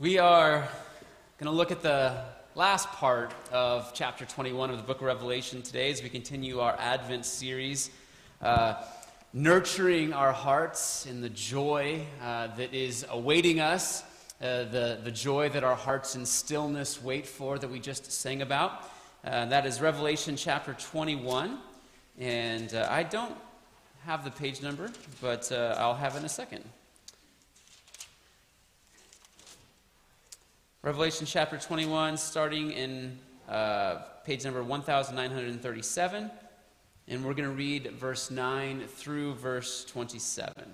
We are going to look at the last part of chapter 21 of the book of Revelation today as we continue our Advent series, uh, nurturing our hearts in the joy uh, that is awaiting us, uh, the, the joy that our hearts in stillness wait for that we just sang about. Uh, that is Revelation chapter 21. And uh, I don't have the page number, but uh, I'll have it in a second. Revelation chapter 21, starting in uh, page number 1937, and we're going to read verse 9 through verse 27.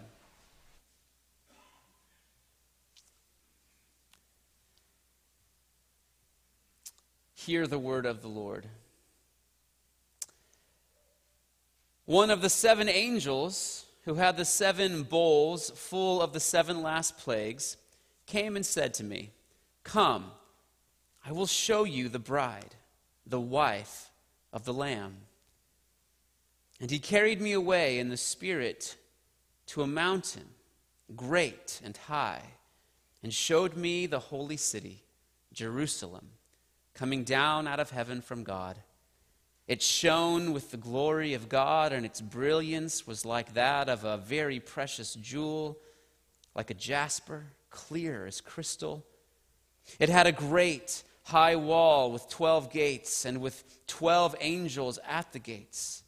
Hear the word of the Lord. One of the seven angels who had the seven bowls full of the seven last plagues came and said to me, Come, I will show you the bride, the wife of the Lamb. And he carried me away in the Spirit to a mountain, great and high, and showed me the holy city, Jerusalem, coming down out of heaven from God. It shone with the glory of God, and its brilliance was like that of a very precious jewel, like a jasper, clear as crystal it had a great high wall with 12 gates and with 12 angels at the gates.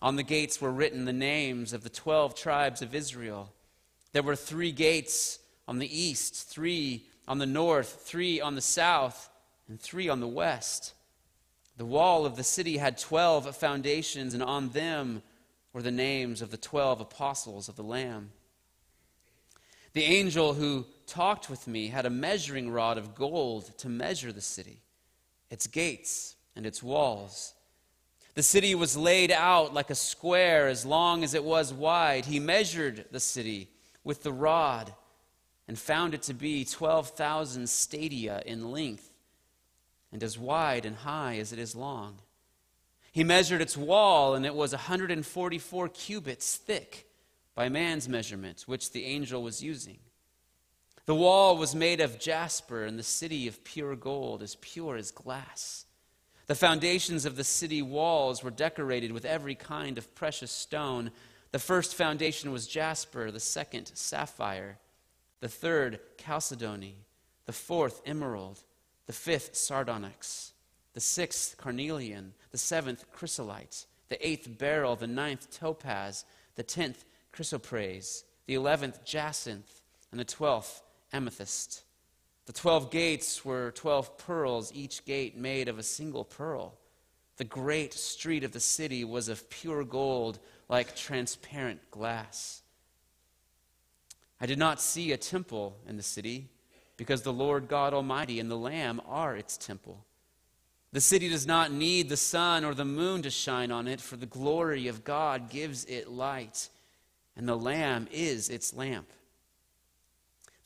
On the gates were written the names of the 12 tribes of Israel. There were three gates on the east, three on the north, three on the south, and three on the west. The wall of the city had 12 foundations, and on them were the names of the 12 apostles of the Lamb. The angel who talked with me had a measuring rod of gold to measure the city, its gates, and its walls. The city was laid out like a square as long as it was wide. He measured the city with the rod and found it to be 12,000 stadia in length and as wide and high as it is long. He measured its wall, and it was 144 cubits thick by man's measurement, which the angel was using. The wall was made of jasper, and the city of pure gold, as pure as glass. The foundations of the city walls were decorated with every kind of precious stone. The first foundation was jasper, the second, sapphire, the third, chalcedony, the fourth, emerald, the fifth, sardonyx, the sixth, carnelian, the seventh, chrysolite, the eighth, beryl, the ninth, topaz, the tenth, chrysoprase, the eleventh, jacinth, and the twelfth, amethyst. The twelve gates were twelve pearls, each gate made of a single pearl. The great street of the city was of pure gold, like transparent glass. I did not see a temple in the city, because the Lord God Almighty and the Lamb are its temple. The city does not need the sun or the moon to shine on it, for the glory of God gives it light, and the Lamb is its lamp.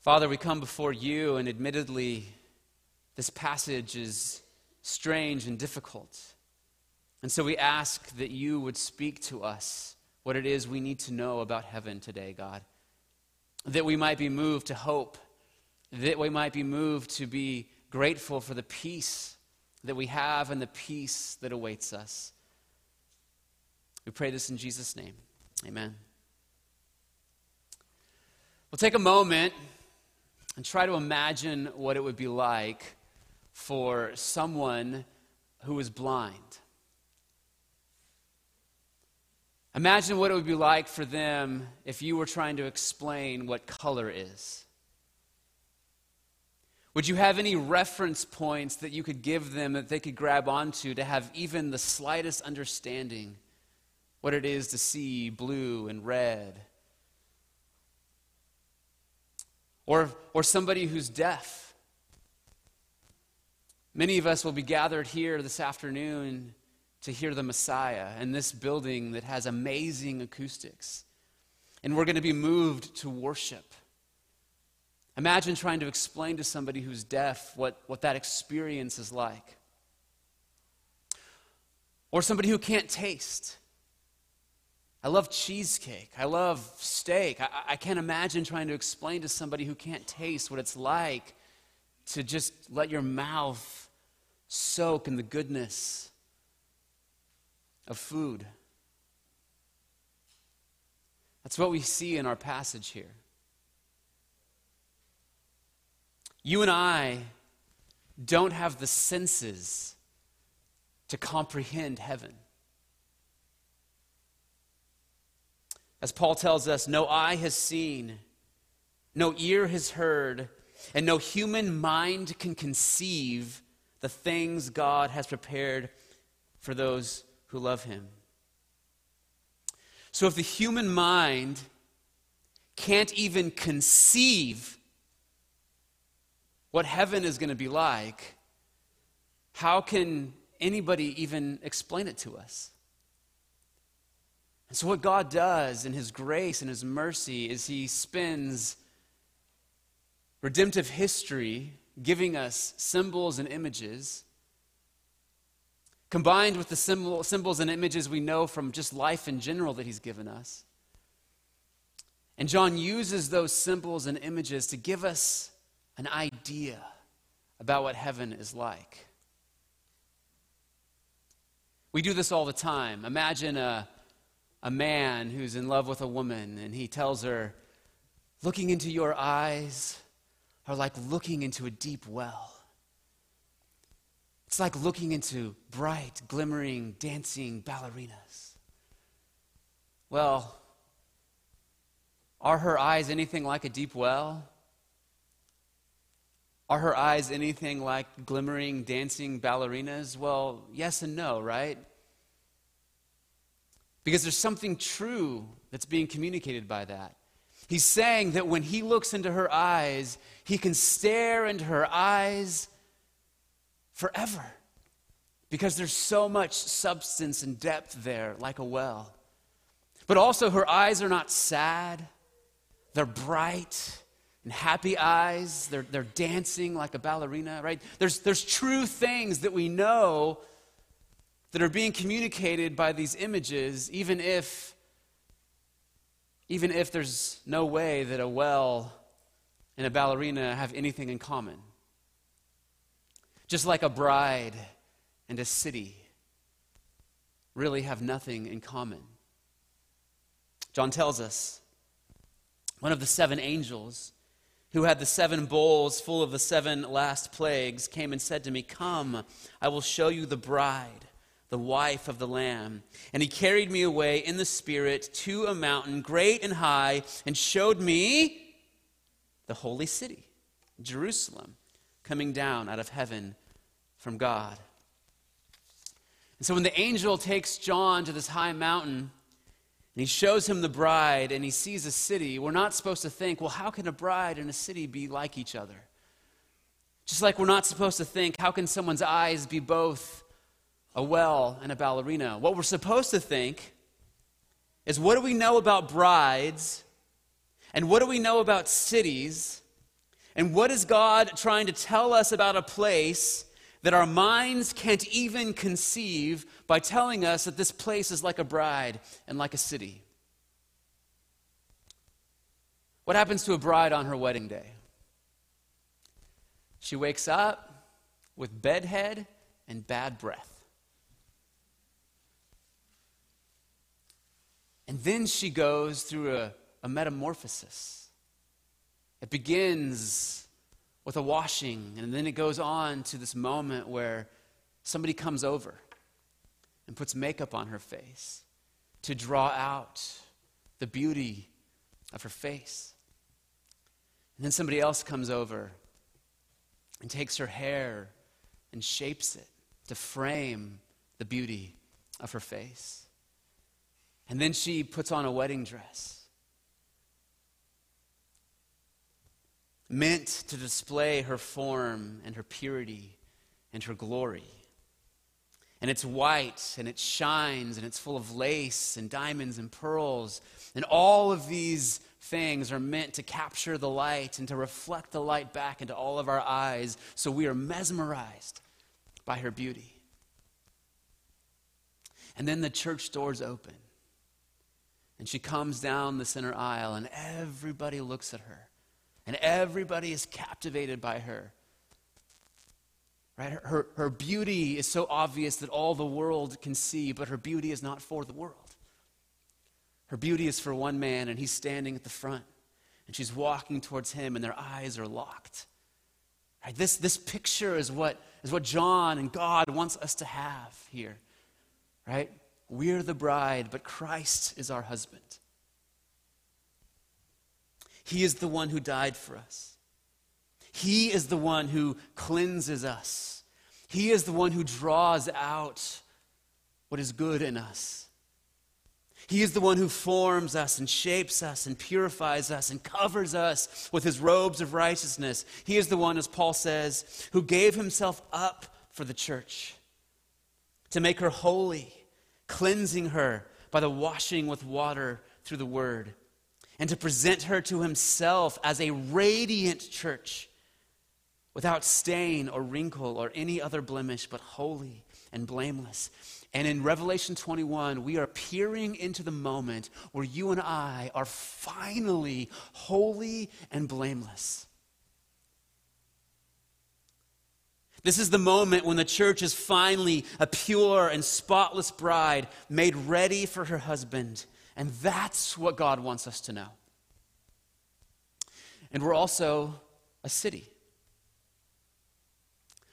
Father, we come before you, and admittedly, this passage is strange and difficult. And so we ask that you would speak to us what it is we need to know about heaven today, God. That we might be moved to hope, that we might be moved to be grateful for the peace that we have and the peace that awaits us. We pray this in Jesus' name. Amen. We'll take a moment and try to imagine what it would be like for someone who is blind. Imagine what it would be like for them if you were trying to explain what color is. Would you have any reference points that you could give them that they could grab onto to have even the slightest understanding what it is to see blue and red or, or somebody who's deaf. Many of us will be gathered here this afternoon to hear the Messiah in this building that has amazing acoustics. And we're going to be moved to worship. Imagine trying to explain to somebody who's deaf what, what that experience is like. Or somebody who can't taste. I love cheesecake. I love steak. I, I can't imagine trying to explain to somebody who can't taste what it's like to just let your mouth soak in the goodness of food. That's what we see in our passage here. You and I don't have the senses to comprehend heaven. As Paul tells us, no eye has seen, no ear has heard, and no human mind can conceive the things God has prepared for those who love him. So if the human mind can't even conceive what heaven is going to be like, how can anybody even explain it to us? And so, what God does in His grace and His mercy is He spends redemptive history giving us symbols and images, combined with the symbol, symbols and images we know from just life in general that He's given us. And John uses those symbols and images to give us an idea about what heaven is like. We do this all the time. Imagine a a man who's in love with a woman and he tells her, Looking into your eyes are like looking into a deep well. It's like looking into bright, glimmering, dancing ballerinas. Well, are her eyes anything like a deep well? Are her eyes anything like glimmering, dancing ballerinas? Well, yes and no, right? Because there's something true that's being communicated by that. He's saying that when he looks into her eyes, he can stare into her eyes forever. Because there's so much substance and depth there, like a well. But also, her eyes are not sad, they're bright and happy eyes. They're, they're dancing like a ballerina, right? There's, there's true things that we know that are being communicated by these images, even if, even if there's no way that a well and a ballerina have anything in common. Just like a bride and a city really have nothing in common. John tells us one of the seven angels who had the seven bowls full of the seven last plagues came and said to me, Come, I will show you the bride the wife of the Lamb. And he carried me away in the Spirit to a mountain great and high and showed me the holy city, Jerusalem, coming down out of heaven from God. And so when the angel takes John to this high mountain, and he shows him the bride and he sees a city, we're not supposed to think, well, how can a bride and a city be like each other? Just like we're not supposed to think, how can someone's eyes be both a well, and a ballerina. What we're supposed to think is what do we know about brides? And what do we know about cities? And what is God trying to tell us about a place that our minds can't even conceive by telling us that this place is like a bride and like a city? What happens to a bride on her wedding day? She wakes up with bedhead and bad breath. And then she goes through a, a metamorphosis. It begins with a washing, and then it goes on to this moment where somebody comes over and puts makeup on her face to draw out the beauty of her face. And then somebody else comes over and takes her hair and shapes it to frame the beauty of her face. And then she puts on a wedding dress. meant to display her form and her purity and her glory. And it's white and it shines and it's full of lace and diamonds and pearls. And all of these things are meant to capture the light and to reflect the light back into all of our eyes so we are mesmerized by her beauty. And then the church doors open. And she comes down the center aisle, and everybody looks at her. And everybody is captivated by her. Right? Her, her, her, beauty is so obvious that all the world can see, but her beauty is not for the world. Her beauty is for one man, and he's standing at the front. And she's walking towards him, and their eyes are locked. Right? This, this picture is what, is what John and God wants us to have here. Right? We're the bride, but Christ is our husband. He is the one who died for us. He is the one who cleanses us. He is the one who draws out what is good in us. He is the one who forms us and shapes us and purifies us and covers us with his robes of righteousness. He is the one, as Paul says, who gave himself up for the church to make her holy cleansing her by the washing with water through the word, and to present her to himself as a radiant church without stain or wrinkle or any other blemish, but holy and blameless. And in Revelation 21, we are peering into the moment where you and I are finally holy and blameless. This is the moment when the church is finally a pure and spotless bride made ready for her husband. And that's what God wants us to know. And we're also a city.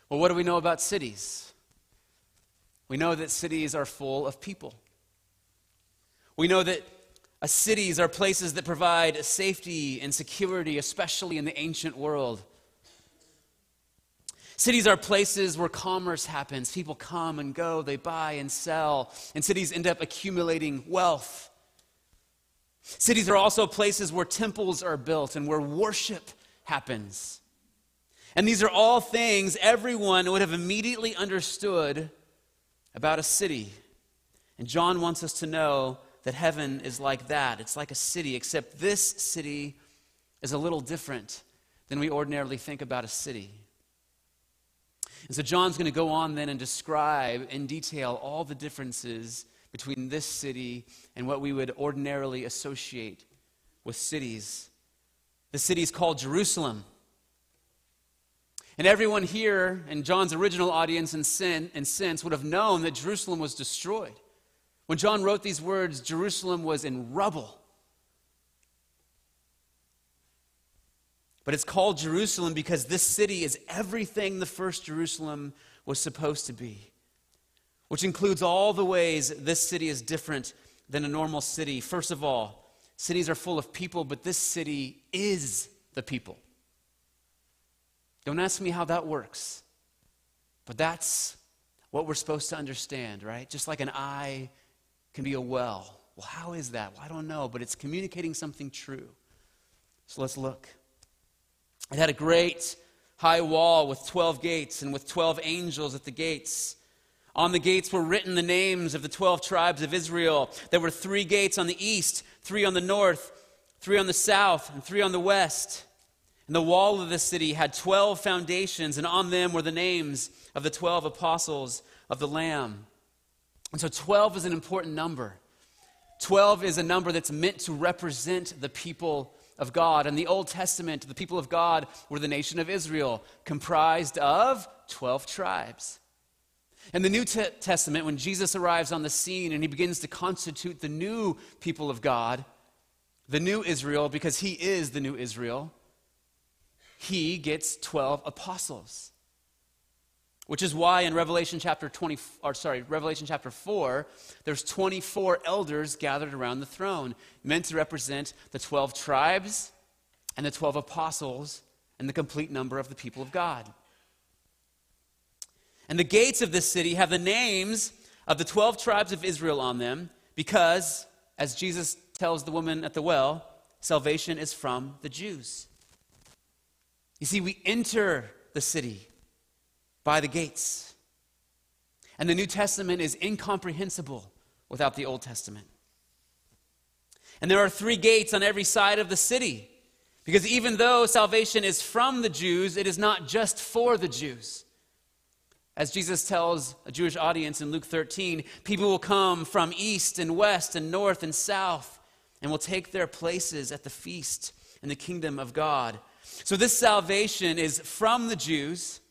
Well, what do we know about cities? We know that cities are full of people. We know that cities are places that provide safety and security, especially in the ancient world. Cities are places where commerce happens. People come and go, they buy and sell, and cities end up accumulating wealth. Cities are also places where temples are built and where worship happens. And these are all things everyone would have immediately understood about a city. And John wants us to know that heaven is like that. It's like a city, except this city is a little different than we ordinarily think about a city. And so John's going to go on then and describe in detail all the differences between this city and what we would ordinarily associate with cities. The city is called Jerusalem. And everyone here in John's original audience and, sin, and sense would have known that Jerusalem was destroyed. When John wrote these words, Jerusalem was in rubble. But it's called Jerusalem because this city is everything the first Jerusalem was supposed to be, which includes all the ways this city is different than a normal city. First of all, cities are full of people, but this city is the people. Don't ask me how that works, but that's what we're supposed to understand, right? Just like an eye can be a well. Well, how is that? Well, I don't know, but it's communicating something true. So let's look. It had a great high wall with 12 gates and with 12 angels at the gates. On the gates were written the names of the 12 tribes of Israel. There were three gates on the east, three on the north, three on the south, and three on the west. And the wall of the city had 12 foundations, and on them were the names of the 12 apostles of the Lamb. And so 12 is an important number. 12 is a number that's meant to represent the people of God. In the Old Testament, the people of God were the nation of Israel, comprised of 12 tribes. In the New T- Testament, when Jesus arrives on the scene and he begins to constitute the new people of God, the new Israel, because he is the new Israel, he gets 12 apostles. Which is why in Revelation chapter 20 or sorry, Revelation chapter 4, there's 24 elders gathered around the throne, meant to represent the 12 tribes and the 12 apostles and the complete number of the people of God. And the gates of this city have the names of the 12 tribes of Israel on them because as Jesus tells the woman at the well, salvation is from the Jews. You see, we enter the city by the gates. And the New Testament is incomprehensible without the Old Testament. And there are three gates on every side of the city. Because even though salvation is from the Jews, it is not just for the Jews. As Jesus tells a Jewish audience in Luke 13, people will come from east and west and north and south and will take their places at the feast in the kingdom of God. So, this salvation is from the Jews.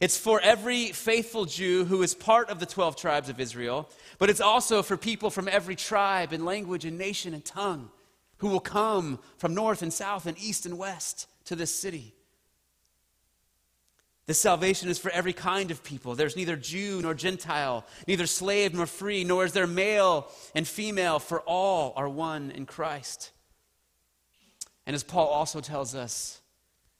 It's for every faithful Jew who is part of the 12 tribes of Israel, but it's also for people from every tribe and language and nation and tongue who will come from north and south and east and west to this city. This salvation is for every kind of people. There's neither Jew nor Gentile, neither slave nor free, nor is there male and female, for all are one in Christ. And as Paul also tells us,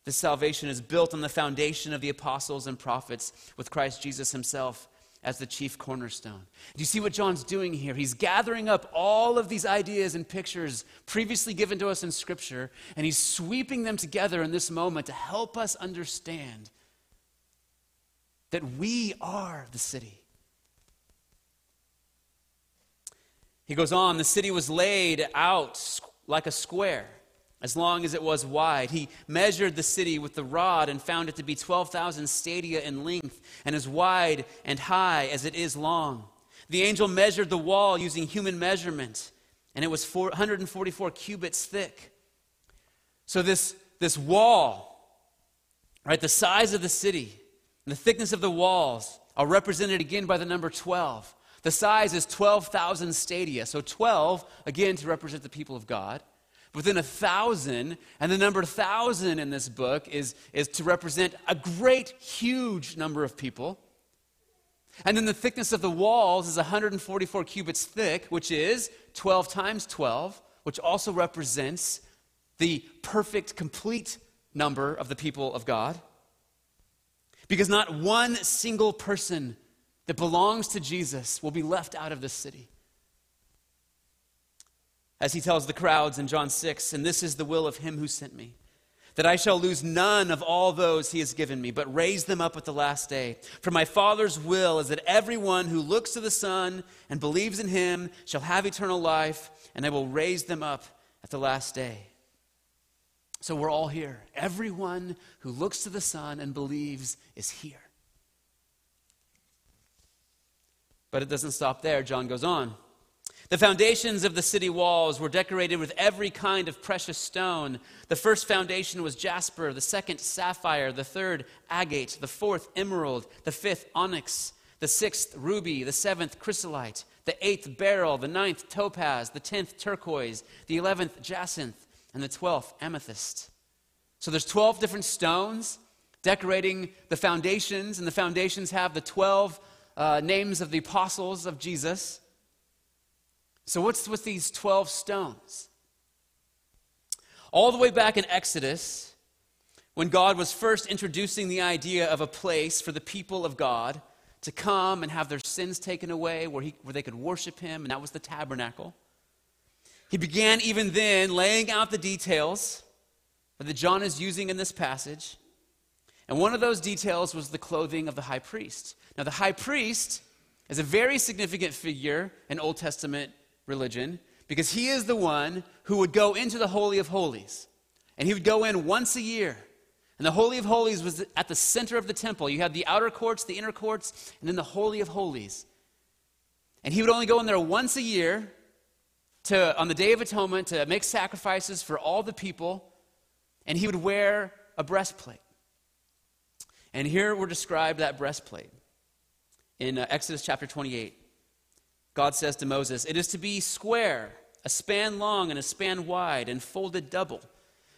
this salvation is built on the foundation of the apostles and prophets with Christ Jesus himself as the chief cornerstone. Do you see what John's doing here? He's gathering up all of these ideas and pictures previously given to us in Scripture, and he's sweeping them together in this moment to help us understand that we are the city. He goes on, the city was laid out like a square as long as it was wide. He measured the city with the rod and found it to be 12,000 stadia in length and as wide and high as it is long. The angel measured the wall using human measurement, and it was 444 cubits thick. So, this, this wall, right, the size of the city, and the thickness of the walls are represented again by the number 12. The size is 12,000 stadia. So 12, again, to represent the people of God within a thousand, and the number thousand in this book is, is to represent a great, huge number of people. And then the thickness of the walls is 144 cubits thick, which is 12 times 12, which also represents the perfect, complete number of the people of God. Because not one single person that belongs to Jesus will be left out of this city as he tells the crowds in John 6, and this is the will of him who sent me, that I shall lose none of all those he has given me, but raise them up at the last day. For my Father's will is that everyone who looks to the Son and believes in him shall have eternal life, and I will raise them up at the last day. So we're all here. Everyone who looks to the Son and believes is here. But it doesn't stop there. John goes on. The foundations of the city walls were decorated with every kind of precious stone. The first foundation was jasper, the second, sapphire, the third, agate, the fourth, emerald, the fifth, onyx, the sixth, ruby, the seventh, chrysolite, the eighth, beryl, the ninth, topaz, the tenth, turquoise, the eleventh, jacinth, and the twelfth, amethyst. So there's 12 different stones decorating the foundations, and the foundations have the 12 uh, names of the apostles of Jesus. So, what's with these 12 stones? All the way back in Exodus, when God was first introducing the idea of a place for the people of God to come and have their sins taken away, where, he, where they could worship Him, and that was the tabernacle. He began even then laying out the details that John is using in this passage. And one of those details was the clothing of the high priest. Now, the high priest is a very significant figure in Old Testament religion because he is the one who would go into the Holy of Holies. And he would go in once a year. And the Holy of Holies was at the center of the temple. You had the outer courts, the inner courts, and then the Holy of Holies. And he would only go in there once a year to, on the Day of Atonement to make sacrifices for all the people. And he would wear a breastplate. And here we're described that breastplate in uh, Exodus chapter 28. God says to Moses, It is to be square, a span long and a span wide, and folded double.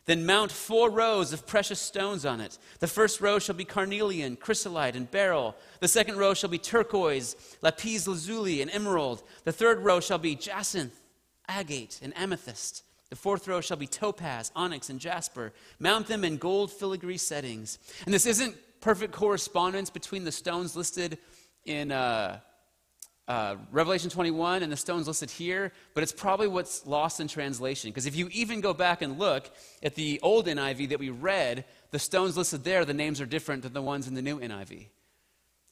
Then mount four rows of precious stones on it. The first row shall be carnelian, chrysolite, and beryl. The second row shall be turquoise, lapis lazuli, and emerald. The third row shall be jacinth, agate, and amethyst. The fourth row shall be topaz, onyx, and jasper. Mount them in gold filigree settings. And this isn't perfect correspondence between the stones listed in uh, uh, Revelation 21 and the stones listed here, but it's probably what's lost in translation. Because if you even go back and look at the old NIV that we read, the stones listed there, the names are different than the ones in the new NIV.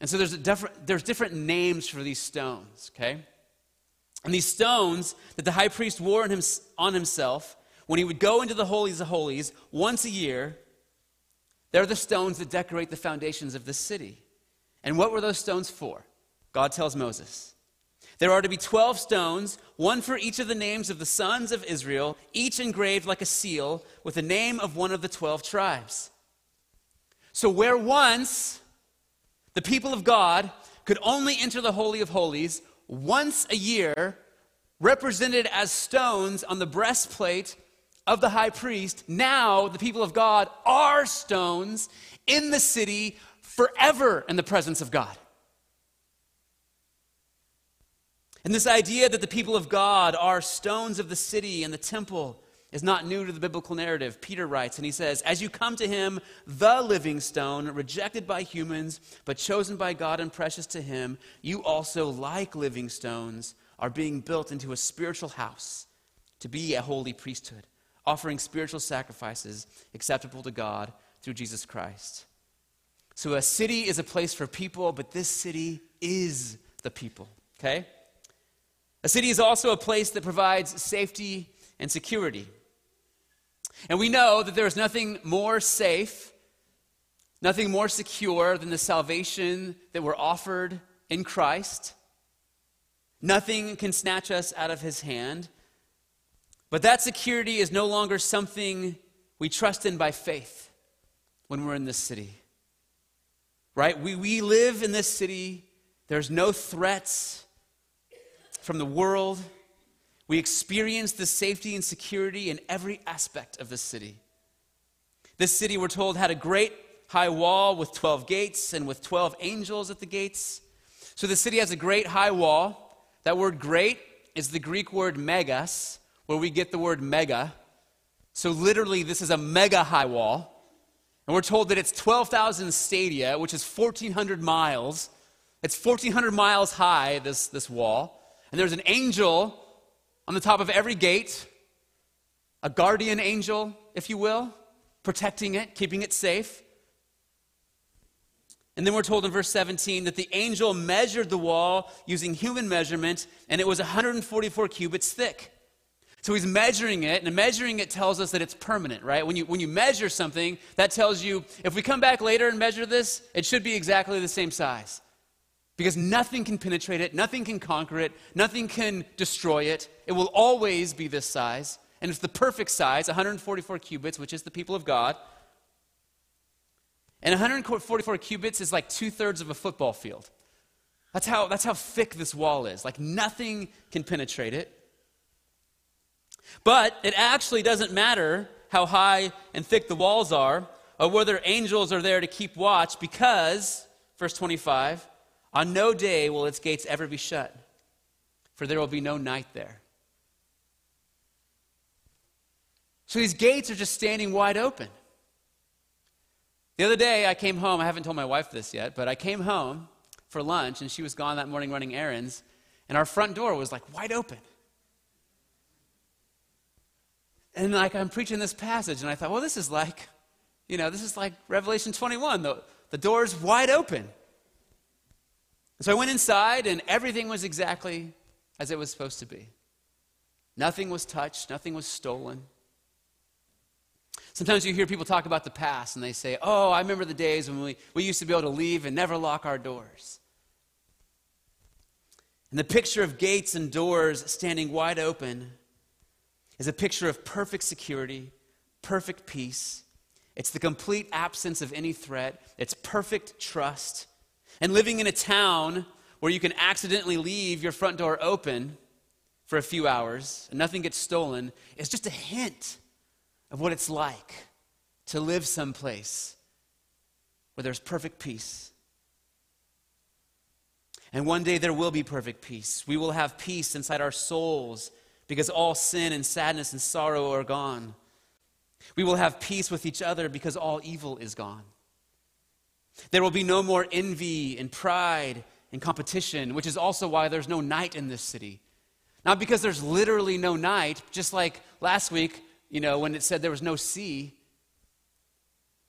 And so there's, different, there's different names for these stones, okay? And these stones that the high priest wore on, him, on himself when he would go into the holies of holies once a year, they're the stones that decorate the foundations of the city. And what were those stones for? God tells Moses. There are to be 12 stones, one for each of the names of the sons of Israel, each engraved like a seal with the name of one of the 12 tribes. So, where once the people of God could only enter the Holy of Holies once a year, represented as stones on the breastplate of the high priest, now the people of God are stones in the city forever in the presence of God. And this idea that the people of God are stones of the city and the temple is not new to the biblical narrative. Peter writes, and he says, As you come to him, the living stone, rejected by humans, but chosen by God and precious to him, you also, like living stones, are being built into a spiritual house to be a holy priesthood, offering spiritual sacrifices acceptable to God through Jesus Christ. So a city is a place for people, but this city is the people, okay? A city is also a place that provides safety and security. And we know that there is nothing more safe, nothing more secure than the salvation that we're offered in Christ. Nothing can snatch us out of his hand. But that security is no longer something we trust in by faith when we're in this city. Right? We, we live in this city. There's no threats from the world. We experience the safety and security in every aspect of the city. This city, we're told, had a great high wall with 12 gates and with 12 angels at the gates. So the city has a great high wall. That word great is the Greek word megas, where we get the word mega. So literally, this is a mega high wall. And we're told that it's 12,000 stadia, which is 1,400 miles. It's 1,400 miles high, this, this wall. And there's an angel on the top of every gate, a guardian angel, if you will, protecting it, keeping it safe. And then we're told in verse 17 that the angel measured the wall using human measurement, and it was 144 cubits thick. So he's measuring it, and measuring it tells us that it's permanent, right? When you, when you measure something, that tells you if we come back later and measure this, it should be exactly the same size. Because nothing can penetrate it, nothing can conquer it, nothing can destroy it. It will always be this size. And it's the perfect size 144 cubits, which is the people of God. And 144 cubits is like two thirds of a football field. That's how, that's how thick this wall is. Like nothing can penetrate it. But it actually doesn't matter how high and thick the walls are or whether angels are there to keep watch because, verse 25, on no day will its gates ever be shut, for there will be no night there. So these gates are just standing wide open. The other day, I came home. I haven't told my wife this yet, but I came home for lunch, and she was gone that morning running errands, and our front door was like wide open. And like I'm preaching this passage, and I thought, well, this is like, you know, this is like Revelation 21. The, the door's wide open. So I went inside, and everything was exactly as it was supposed to be. Nothing was touched, nothing was stolen. Sometimes you hear people talk about the past, and they say, Oh, I remember the days when we, we used to be able to leave and never lock our doors. And the picture of gates and doors standing wide open is a picture of perfect security, perfect peace. It's the complete absence of any threat, it's perfect trust. And living in a town where you can accidentally leave your front door open for a few hours and nothing gets stolen is just a hint of what it's like to live someplace where there's perfect peace. And one day there will be perfect peace. We will have peace inside our souls because all sin and sadness and sorrow are gone. We will have peace with each other because all evil is gone. There will be no more envy and pride and competition, which is also why there's no night in this city. Not because there's literally no night, just like last week, you know, when it said there was no sea.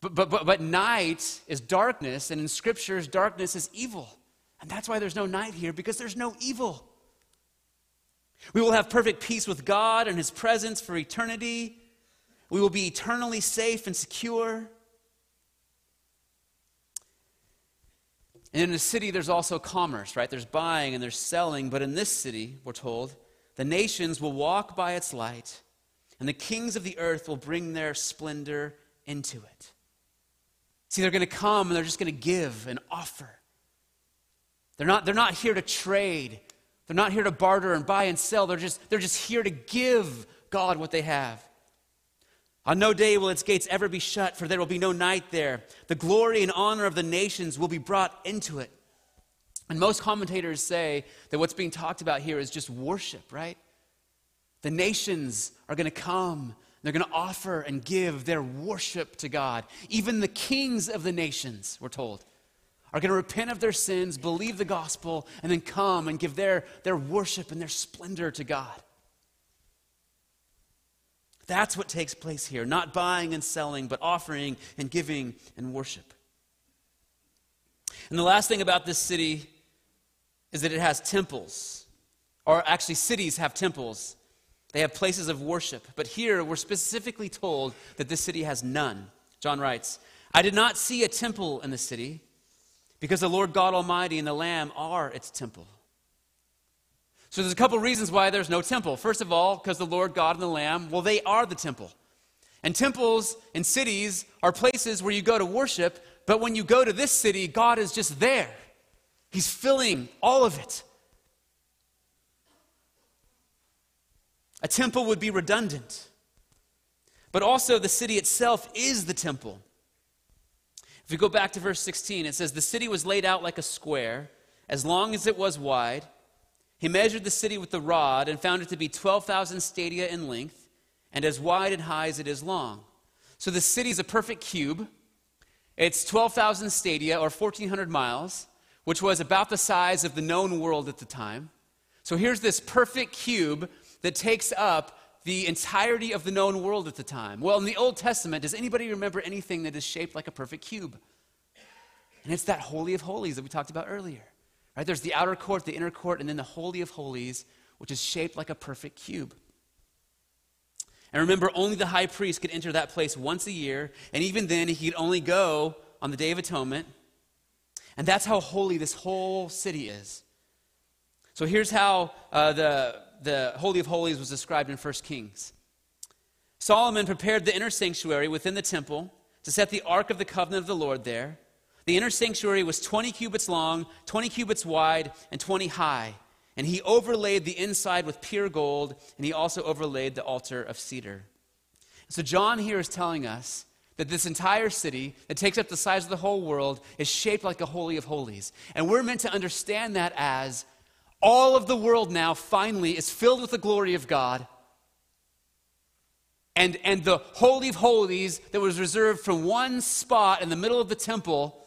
But, but, but, but night is darkness, and in scriptures, darkness is evil. And that's why there's no night here, because there's no evil. We will have perfect peace with God and His presence for eternity. We will be eternally safe and secure. And in a city, there's also commerce, right? There's buying and there's selling. But in this city, we're told, the nations will walk by its light, and the kings of the earth will bring their splendor into it. See, they're going to come and they're just going to give and offer. They're not, they're not here to trade. They're not here to barter and buy and sell. They're just, they're just here to give God what they have. On no day will its gates ever be shut, for there will be no night there. The glory and honor of the nations will be brought into it. And most commentators say that what's being talked about here is just worship, right? The nations are going to come. They're going to offer and give their worship to God. Even the kings of the nations, we're told, are going to repent of their sins, believe the gospel, and then come and give their, their worship and their splendor to God. That's what takes place here. Not buying and selling, but offering and giving and worship. And the last thing about this city is that it has temples, or actually, cities have temples. They have places of worship. But here, we're specifically told that this city has none. John writes, I did not see a temple in the city, because the Lord God Almighty and the Lamb are its temple. So there's a couple reasons why there's no temple. First of all, because the Lord God and the Lamb, well, they are the temple. And temples and cities are places where you go to worship, but when you go to this city, God is just there. He's filling all of it. A temple would be redundant. But also, the city itself is the temple. If we go back to verse 16, it says, The city was laid out like a square, as long as it was wide. He measured the city with the rod and found it to be 12,000 stadia in length, and as wide and high as it is long. So the city is a perfect cube. It's 12,000 stadia, or 1,400 miles which was about the size of the known world at the time. So here's this perfect cube that takes up the entirety of the known world at the time. Well, in the Old Testament, does anybody remember anything that is shaped like a perfect cube? And it's that Holy of Holies that we talked about earlier. Right? There's the outer court, the inner court, and then the Holy of Holies, which is shaped like a perfect cube. And remember, only the high priest could enter that place once a year, and even then, he could only go on the Day of Atonement and that's how holy this whole city is. So here's how uh, the, the Holy of Holies was described in 1 Kings. Solomon prepared the inner sanctuary within the temple to set the ark of the covenant of the Lord there. The inner sanctuary was 20 cubits long, 20 cubits wide, and 20 high. And he overlaid the inside with pure gold, and he also overlaid the altar of cedar. So, John here is telling us that this entire city that takes up the size of the whole world is shaped like a holy of holies. And we're meant to understand that as all of the world now finally is filled with the glory of God. And, and the Holy of Holies that was reserved from one spot in the middle of the temple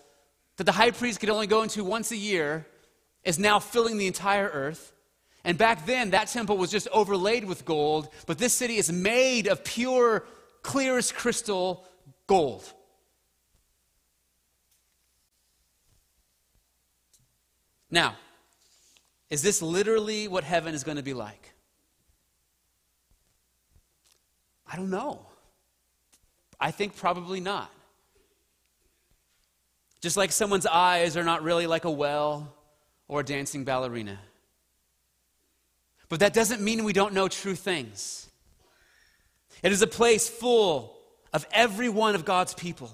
that the high priest could only go into once a year is now filling the entire earth. And back then, that temple was just overlaid with gold, but this city is made of pure, clear as crystal gold. Now, is this literally what heaven is going to be like? I don't know. I think probably not. Just like someone's eyes are not really like a well or a dancing ballerina. But that doesn't mean we don't know true things. It is a place full of every one of God's people.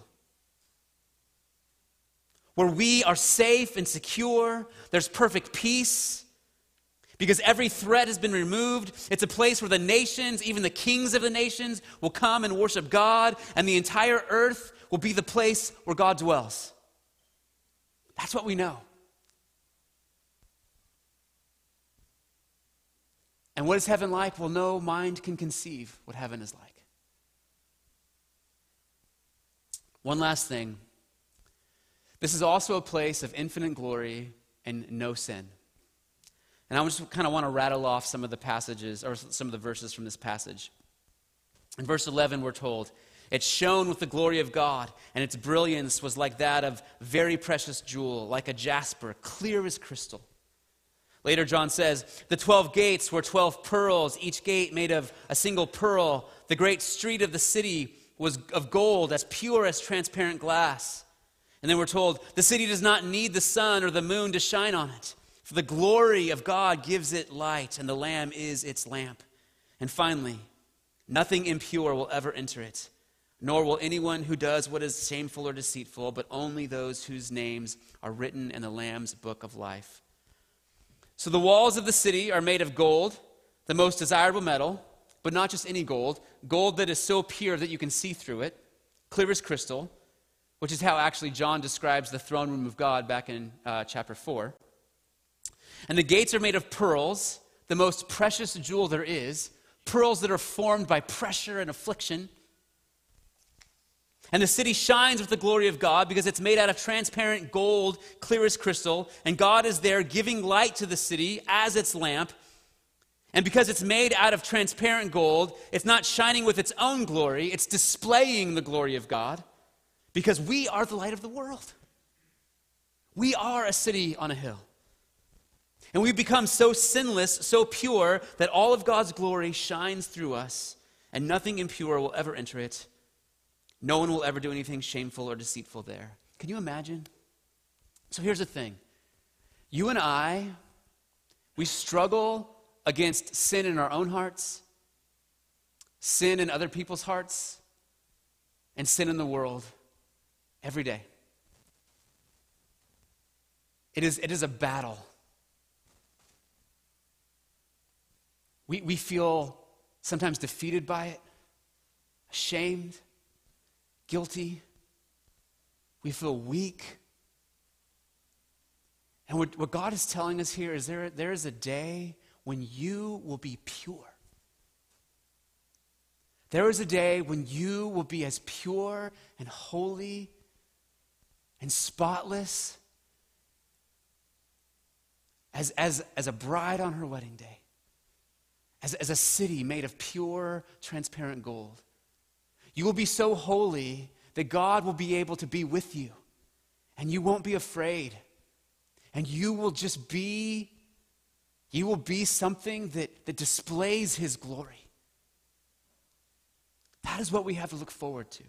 Where we are safe and secure, there's perfect peace because every threat has been removed. It's a place where the nations, even the kings of the nations, will come and worship God, and the entire earth will be the place where God dwells. That's what we know. And what is heaven like? Well, no mind can conceive what heaven is like. One last thing. This is also a place of infinite glory and no sin. And I just kind of want to rattle off some of the passages or some of the verses from this passage. In verse 11, we're told, It shone with the glory of God, and its brilliance was like that of very precious jewel, like a jasper, clear as crystal. Later, John says, The 12 gates were 12 pearls, each gate made of a single pearl. The great street of the city was of gold, as pure as transparent glass. And then we're told, The city does not need the sun or the moon to shine on it, for the glory of God gives it light, and the Lamb is its lamp. And finally, nothing impure will ever enter it, nor will anyone who does what is shameful or deceitful, but only those whose names are written in the Lamb's book of life. So the walls of the city are made of gold, the most desirable metal, but not just any gold, gold that is so pure that you can see through it, clear as crystal, which is how actually John describes the throne room of God back in uh, chapter 4. And the gates are made of pearls, the most precious jewel there is, pearls that are formed by pressure and affliction. And the city shines with the glory of God because it's made out of transparent gold, clear as crystal. And God is there giving light to the city as its lamp. And because it's made out of transparent gold, it's not shining with its own glory, it's displaying the glory of God because we are the light of the world. We are a city on a hill. And we become so sinless, so pure, that all of God's glory shines through us, and nothing impure will ever enter it. No one will ever do anything shameful or deceitful there. Can you imagine? So here's the thing you and I, we struggle against sin in our own hearts, sin in other people's hearts, and sin in the world every day. It is, it is a battle. We, we feel sometimes defeated by it, ashamed, guilty. We feel weak. And what, what God is telling us here is there, there is a day when you will be pure. There is a day when you will be as pure and holy and spotless as, as, as a bride on her wedding day as, as a city made of pure, transparent gold. You will be so holy that God will be able to be with you, and you won't be afraid. And you will just be, you will be something that, that displays His glory. That is what we have to look forward to.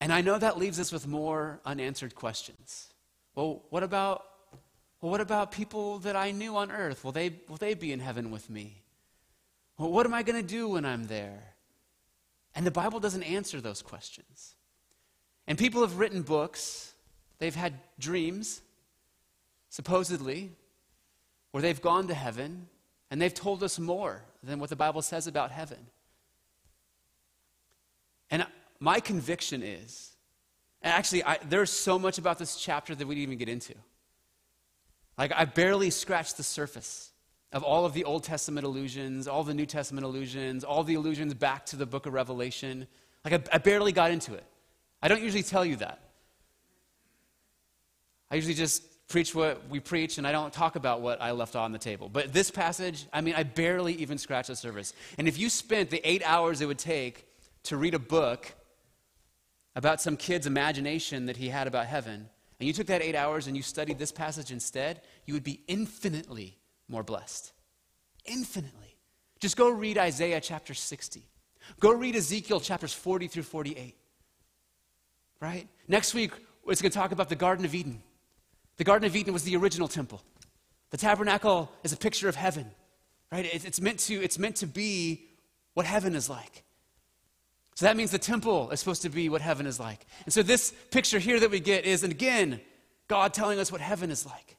And I know that leaves us with more unanswered questions. Well, what about well, what about people that I knew on earth? Will they, will they be in heaven with me? Well, what am I going to do when I'm there? And the Bible doesn't answer those questions. And people have written books, they've had dreams, supposedly, where they've gone to heaven, and they've told us more than what the Bible says about heaven. And my conviction is, and actually, I, there's so much about this chapter that we didn't even get into. Like, I barely scratched the surface of all of the Old Testament allusions, all the New Testament allusions, all the allusions back to the book of Revelation. Like, I, I barely got into it. I don't usually tell you that. I usually just preach what we preach and I don't talk about what I left on the table. But this passage, I mean, I barely even scratched the surface. And if you spent the eight hours it would take to read a book about some kid's imagination that he had about heaven, and you took that eight hours and you studied this passage instead, you would be infinitely more blessed. Infinitely. Just go read Isaiah chapter 60. Go read Ezekiel chapters 40 through 48. Right? Next week, it's going to talk about the Garden of Eden. The Garden of Eden was the original temple. The tabernacle is a picture of heaven. Right? It's meant to, it's meant to be what heaven is like. So that means the temple is supposed to be what heaven is like. And so this picture here that we get is, and again, God telling us what heaven is like.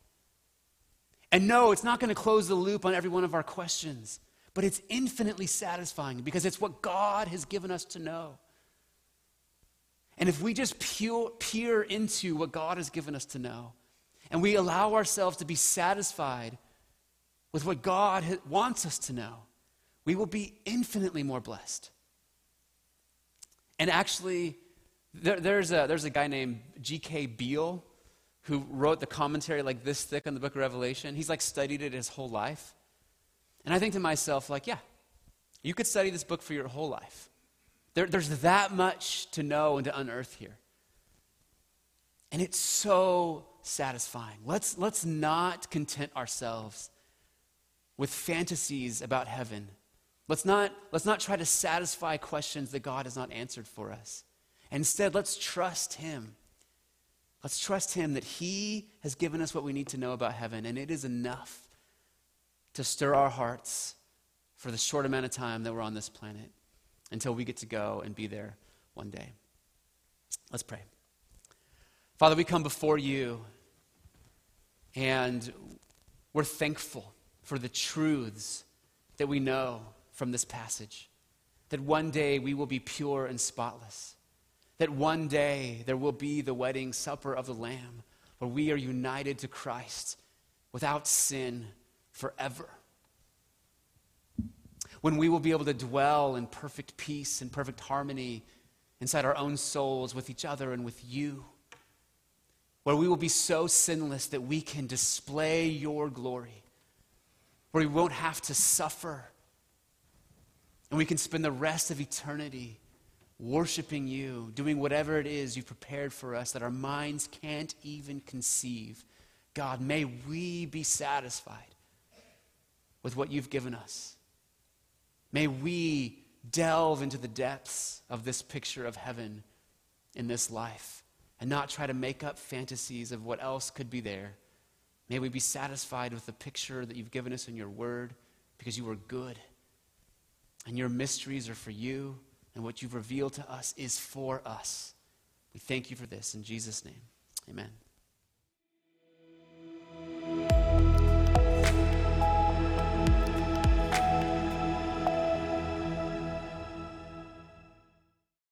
And no, it's not going to close the loop on every one of our questions, but it's infinitely satisfying because it's what God has given us to know. And if we just peer, peer into what God has given us to know, and we allow ourselves to be satisfied with what God wants us to know, we will be infinitely more blessed. And actually, there, there's, a, there's a guy named G.K. Beale who wrote the commentary like this thick on the book of Revelation. He's like studied it his whole life. And I think to myself, like, yeah, you could study this book for your whole life. There, there's that much to know and to unearth here. And it's so satisfying. Let's, let's not content ourselves with fantasies about heaven. Let's not, let's not try to satisfy questions that God has not answered for us. Instead, let's trust Him. Let's trust Him that He has given us what we need to know about heaven, and it is enough to stir our hearts for the short amount of time that we're on this planet until we get to go and be there one day. Let's pray. Father, we come before you and we're thankful for the truths that we know from this passage. That one day we will be pure and spotless. That one day there will be the wedding supper of the Lamb where we are united to Christ without sin forever. When we will be able to dwell in perfect peace and perfect harmony inside our own souls with each other and with you. Where we will be so sinless that we can display your glory. Where we won't have to suffer. And we can spend the rest of eternity worshiping you, doing whatever it is you've prepared for us that our minds can't even conceive. God, may we be satisfied with what you've given us. May we delve into the depths of this picture of heaven in this life and not try to make up fantasies of what else could be there. May we be satisfied with the picture that you've given us in your word because you are good and your mysteries are for you and what you've revealed to us is for us. We thank you for this in Jesus' name. Amen.